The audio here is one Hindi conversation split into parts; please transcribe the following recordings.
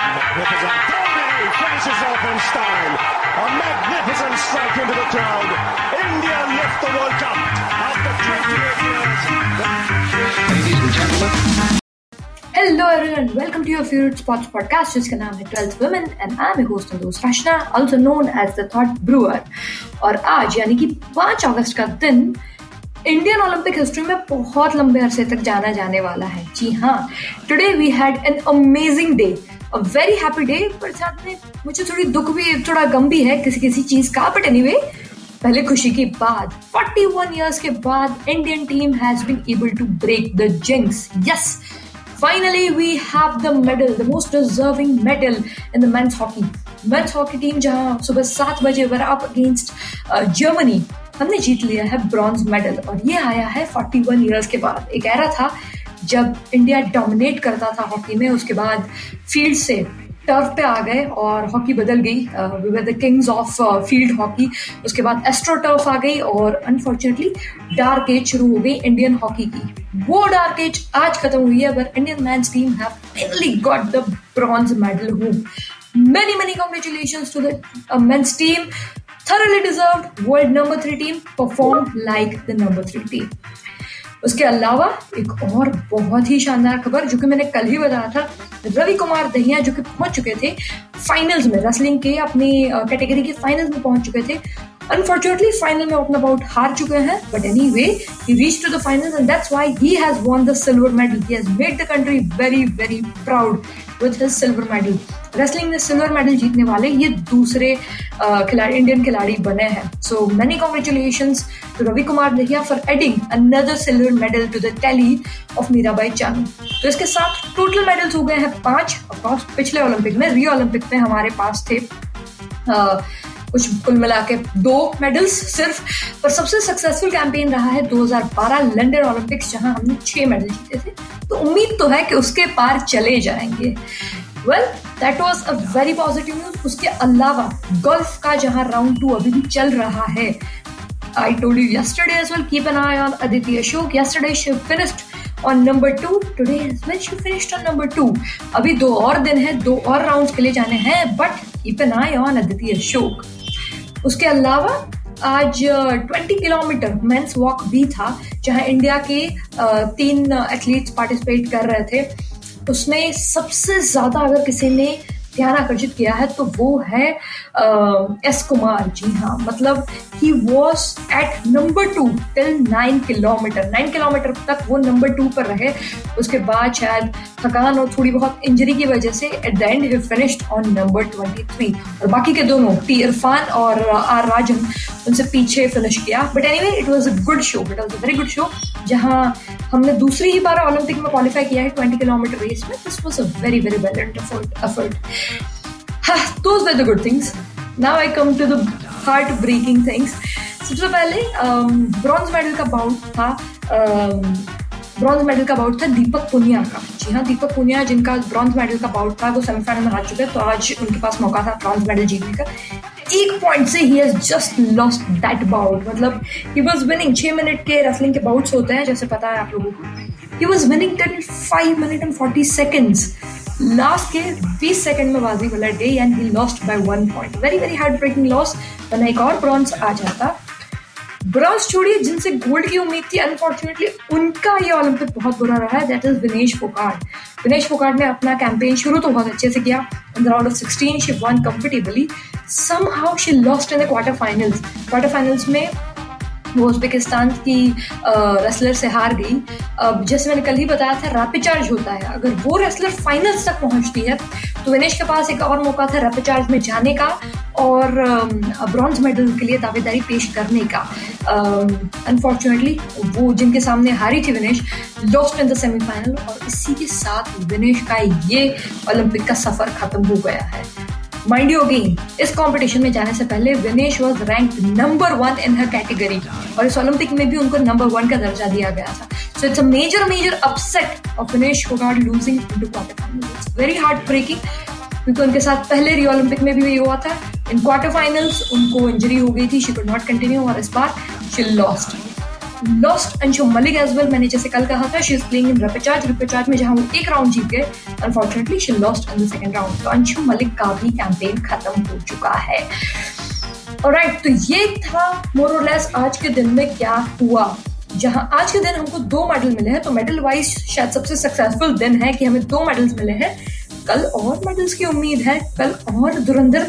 Magnificent. Dhoni finishes off in style. A magnificent strike into the crowd. India lift the World Cup after 28 years. Ladies and gentlemen. Hello everyone, welcome to your favorite sports podcast जिसका नाम है 12th Women and I'm your host and host Rashna, also known as the Thought Brewer. और आज यानी कि 5 अगस्त का दिन इंडियन ओलंपिक हिस्ट्री में बहुत लंबे अरसे तक जाना जाने वाला है जी हाँ today we had an amazing day a very happy day पर साथ में मुझे थोड़ी दुख भी थोड़ा गम भी है किसी किसी चीज़ का। बट एनीवे पहले खुशी की बात 41 इयर्स के बाद Indian team has been able to break the jinx yes Finally, we have the medal, the most deserving medal in the men's hockey. Men's hockey team जहाँ सुबह सात बजे वर अप अगेंस्ट जर्मनी हमने जीत लिया है ब्रॉन्ज मेडल और ये आया है 41 इयर्स के बाद। एक एरा था जब इंडिया डोमिनेट करता था हॉकी में उसके बाद फ़ील्ड से टर्फ पे आ गए और हॉकी बदल गई। We were the kings of field hockey उसके बाद एस्ट्रो टर्फ आ गई और अनफॉर्चुनेटली डार्क एज शुरू हो गई इंडियन हॉकी की। वो डार्क एज आज खत्म हुई है but Indian men's team have finally got the bronze medal home many many congratulations to the uh, team. Thoroughly deserved world number 3 team performed like the number 3 team. उसके अलावा एक और बहुत ही शानदार खबर जो कि मैंने कल ही बताया था रवि कुमार दहिया जो कि पहुँच चुके थे फाइनल्स में रेसलिंग के अपनी कैटेगरी के फाइनल्स में पहुँच चुके थे। अनफॉर्चुनेटली फाइनल में अपना बाउट हार चुके हैं but anyway reach to the final and that's why he has won the silver medal he has made the country very very proud with his silver medal wrestling में सिल्वर मेडल जीतने वाले ये दूसरे खिलाड़ी इंडियन खिलाड़ी बने हैं. So many congratulation to Ravi Kumar Dahiya for adding another silver medal to the tally of Mirabai Chanu तो इसके साथ टोटल मेडल्स हो गए हैं पाँच. ऑफकोर्स पिछले ओलंपिक में रियो ओलंपिक में हमारे पास थे कुछ कुल मिला के दो मेडल्स सिर्फ़ पर सबसे सक्सेसफुल कैंपेन रहा है 2012 लंदन ओलंपिक्स जहाँ हमने छह मेडल जीते थे तो उम्मीद तो है कि उसके पार चले जाएँगे well that was a very positive news उसके अलावा गोल्फ का जहाँ राउंड टू अभी भी चल रहा है I told you yesterday as well. Keep an eye on Aditi Ashok. Yesterday she finished on number two. Today as well she finished on number two. अभी दो और दिन है, दो और राउंड्स लिए जाने हैं but keep an eye on Aditi Ashok उसके अलावा आज 20 किलोमीटर मेंस वॉक भी था, जहाँ इंडिया के तीन एथलीट्स पार्टिसिपेट कर रहे थे। उसमें सबसे ज़्यादा अगर किसी ने ध्यान आकर्षित किया है तो वो है एस कुमार जी। हाँ मतलब he was at number two till nine kilometre nine kilometre तक वो नंबर टू पर रहे। उसके बाद शायद थकान और थोड़ी बहुत इंजरी की वजह से at the end he finished on number twenty three और बाकी के दोनों, टी, इरफान और आर, राजन उनसे पीछे फिनिश किया। But any it was a good show it was a very good show जहाँ हमने दूसरी ही बार ओलंपिक में क्वालिफाई किया है ट्वेंटी किलोमीटर रेस में। This was a very very valiant effort those were the good things. Now I come to the heart-breaking things. सबसे पहले ब्रॉन्ज मेडल का बाउंड था ब्रॉन्ज मेडल का बाउट था दीपक पुनिया का। जी हाँ दीपक पुनिया जिनका ब्रॉन्ज मेडल का बाउट था, वो सेमीफाइनल में हार चुके तो आज उनके पास मौका था ब्रॉन्ज मेडल जीतने का। एक पॉइंट से ही has just lost that bout मतलब ही वाज विनिंग छह मिनट के रेसलिंग के बाउट्स होते हैं, जैसे पता है आप लोगों को। He was winning till five minute and forty seconds last के 20 सेकंड में वाजी वाला day and he lost by one point very very hard breaking loss वरना एक और ब्रॉन्ज आ जाता। ब्रॉन्ज छोड़िए जिनसे गोल्ड की उम्मीद थी अनफॉर्चुनेटली उनका ये ओलंपिक बहुत बुरा रहा है। दैट इज़ विनेश फोकाट विनेश फोकाट ने अपना कैंपेन शुरू तो बहुत अच्छे से किया। In the round of 16 she won comfortably somehow, she lost in the quarter finals quarter finals में वो उज्बेकिस्तान की रेसलर से हार गई। अब जैसे मैंने कल ही बताया था रैपिड चार्ज होता है। अगर वो रेसलर फाइनल्स तक पहुँचती है तो विनेश के पास एक और मौका था रैपिड चार्ज में जाने का और ब्रॉन्ज मेडल के लिए दावेदारी पेश करने का। अनफॉर्चुनेटली वो जिनके सामने हारी थी Vinesh lost in the semifinal और इसी के साथ विनेश का ये ओलंपिक का सफ़र खत्म हो गया है। माइंड यू अगेन इस कंपटीशन में जाने से पहले Vinesh was rank number one in her category और इस ओलंपिक में भी उनको नंबर वन का दर्जा दिया गया था। Major major upset of Vinesh Phogat losing into quarter final it's very hard breaking क्योंकि उनके साथ पहले रियो ओलंपिक में भी हुआ था। इन क्वार्टर फाइनल्स उनको इंजरी हो गई थी शी कुड नॉट कंटिन्यू और इस बार she lost lost Anshu Malik as well मैंने जैसे कल कहा था she is playing in repechage repechage में जहाँ वो एक राउंड जीत गए unfortunately she lost in the second round तो अंशु मलिक का भी कैंपेन खत्म हो चुका है। राइट right, तो ये था मोरलेस आज के दिन में क्या हुआ। जहाँ आज के दिन हमको दो मेडल मिले हैं तो मेडल वाइज शायद सबसे सक्सेसफुल दिन है कि हमें दो मेडल्स मिले हैं। कल और मेडल्स की उम्मीद है कल और धुरंधर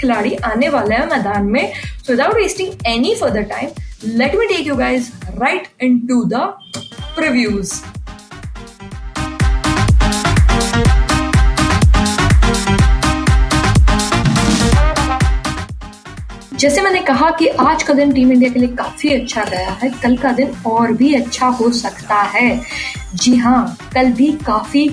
खिलाड़ी आने वाले हैं मैदान में. So without wasting any further time let me take you guys right into the previews. जैसे मैंने कहा कि आज का दिन टीम इंडिया के लिए काफ़ी अच्छा गया है. कल का दिन और भी अच्छा हो सकता है. जी हाँ कल भी काफ़ी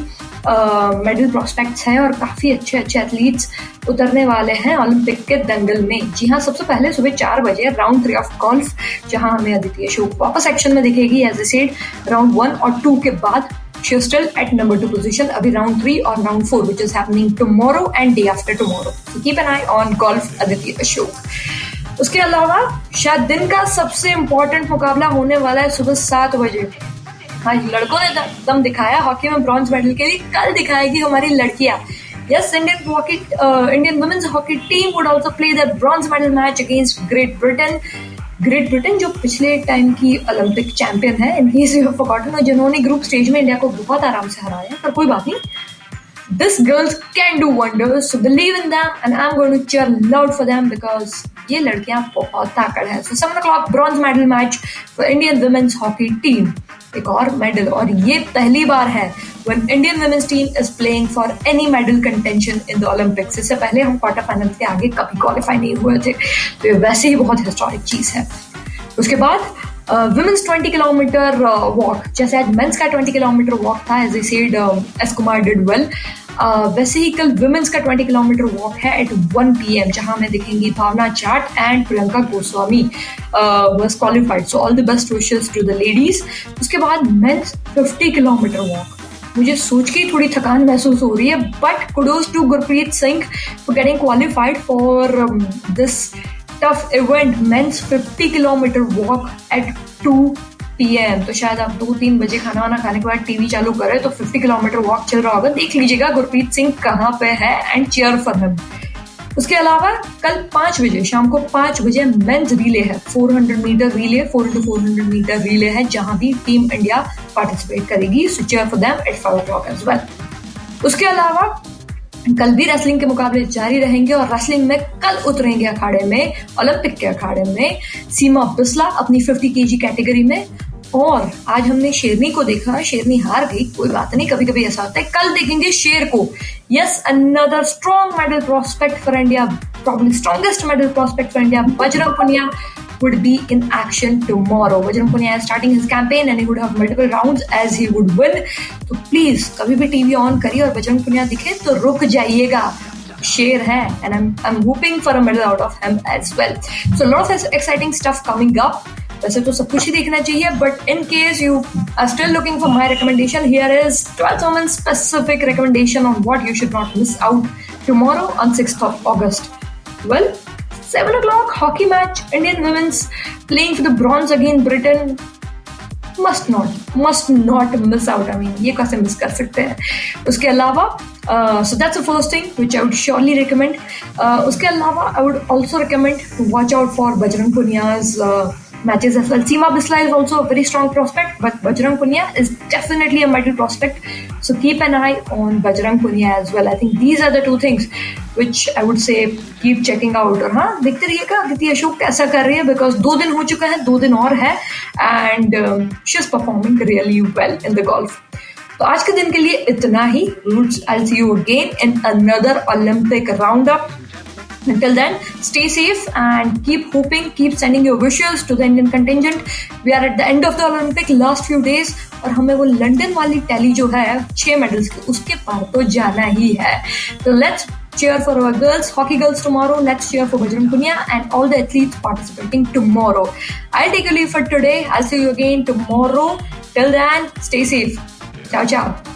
मेडल प्रोस्पेक्ट्स हैं और काफ़ी अच्छे अच्छे एथलीट्स उतरने वाले हैं ओलंपिक के दंगल में। जी हाँ सबसे पहले सुबह चार बजे राउंड थ्री ऑफ़ गोल्फ जहाँ हमें अद्वितीय शो वापस एक्शन में दिखेगी as I said round one और टू के बाद is still at number two position, अभी round three और round four, which is happening tomorrow and day after tomorrow. So keep an Aditi Ashok. उसके अलावा शायद दिन का सबसे इंपॉर्टेंट मुकाबला होने वाला है सुबह सात बजे। आज लड़कों ने दम दिखाया हॉकी में ब्रॉन्ज मेडल के लिए कल दिखाएगी हमारी लड़कियाँ Indian hockey, uh, Indian women's hockey team would also play their bronze medal match against Great Britain. Great Britain जो पिछले टाइम की ओलंपिक चैंपियन है इन केस यू फॉरगॉटन जिन्होंने ग्रुप स्टेज में इंडिया को बहुत आराम से हराया पर कोई बात नहीं this girls can do wonders so believe in them and I am going to cheer loud for them because ये लड़कियाँ बहुत ताकड़ है। So seven o'clock bronze medal match for Indian women's hockey team एक और मेडल और ये पहली बार है when Indian women's team is playing for any medal contention in the Olympics. इससे पहले हम क्वार्टर फाइनल के आगे कभी क्वालिफाई नहीं हुए थे। तो ये वैसे ही बहुत हिस्टोरिक चीज़ है। उसके बाद वुमेन्स ट्वेंटी किलोमीटर वॉक जैसे आज मेंस का ट्वेंटी किलोमीटर वॉक था as I said S Kumar did well वैसे ही कल वुमेन्स का 20 किलोमीटर वॉक है एट 1 पीएम जहाँ हमें दिखेंगी Bhavna Jat and Priyanka Goswami was qualified so all the best wishes to the ladies उसके बाद मेन्स 50 किलोमीटर वॉक मुझे सोच के थोड़ी थकान महसूस हो रही है but kudos to Gurpreet Singh for getting qualified for this tough event men's 50 kilometre walk at 2 PM तो शायद आप दो तीन बजे खाना वाना खाने के बाद टीवी चालू करें तो 50 किलोमीटर वॉक चल रहा होगा। देख लीजिएगा गुरप्रीत सिंह कहाँ पे है एंड चेयर फॉर हिम उसके अलावा कल पाँच बजे, शाम को पाँच बजे मेंस रिले है। 400 metre relay four into four hundred metre relay है, जहाँ भी टीम इंडिया पार्टिसिपेट करेगी। So cheer for them at five o'clock as well उसके अलावा कल भी रेसलिंग के मुकाबले जारी रहेंगे और रेसलिंग में कल उतरेंगे अखाड़े में ओलंपिक के अखाड़े में। सीमा बिस्ला अपनी 50 केजी कैटेगरी में और आज हमने शेरनी को देखा, शेरनी हार गई, कोई बात नहीं कभी कभी ऐसा होता है। कल देखेंगे शेर को। Yes another strong medal prospect for India probably strongest medal prospect for India Bajrang Punia. Would be in action tomorrow. Bajrang Punia is starting his campaign and he would have multiple rounds as he would win. तो प्लीज़ कभी भी टीवी ऑन करिए और बजरंग पुनिया दिखे तो रुक जाइएगा शेर है and I am hoping for a medal out of him as well so lot of exciting stuff coming up वैसे तो सब कुछ ही देखना चाहिए but in case you are still looking for my recommendation here is twelfth women specific recommendation on what you should not miss out tomorrow on 6th of August. Well, 7 o'clock hockey match, Indian women's playing for the bronze again, Britain. Must not must not miss out I mean ये कैसे मिस कर सकते हैं उसके अलावा so that's a first thing which I would surely recommend उसके अलावा I would also recommend to watch out for Bajrang Punia's matches as well. Seema Bisla is also a very strong prospect, but Bajrang Punia is definitely a medal prospect. So keep an eye on Bajrang Punia as well. I think these are the two things which I would say keep checking out. और हाँ देखते रहिएगा अदिति अशोक कैसा कर रही है बिकॉज़ दो दिन हो चुका है दो दिन और है and she is performing really well in the golf तो आज के दिन के लिए इतना ही roots I see you again in another Olympic round up Until then, stay safe and keep hoping, keep sending your wishes to the Indian contingent. We are at the end of the Olympic, last few days और हमें वो लंदन वाली टैली जो है छह मेडल्स की उसके पार तो जाना ही है तो let's cheer for our girls, hockey girls tomorrow. Let's cheer for Bajrang Punia and all the athletes participating tomorrow. I'll take a leave for today. I'll see you again tomorrow. Till then, stay safe. Ciao, ciao.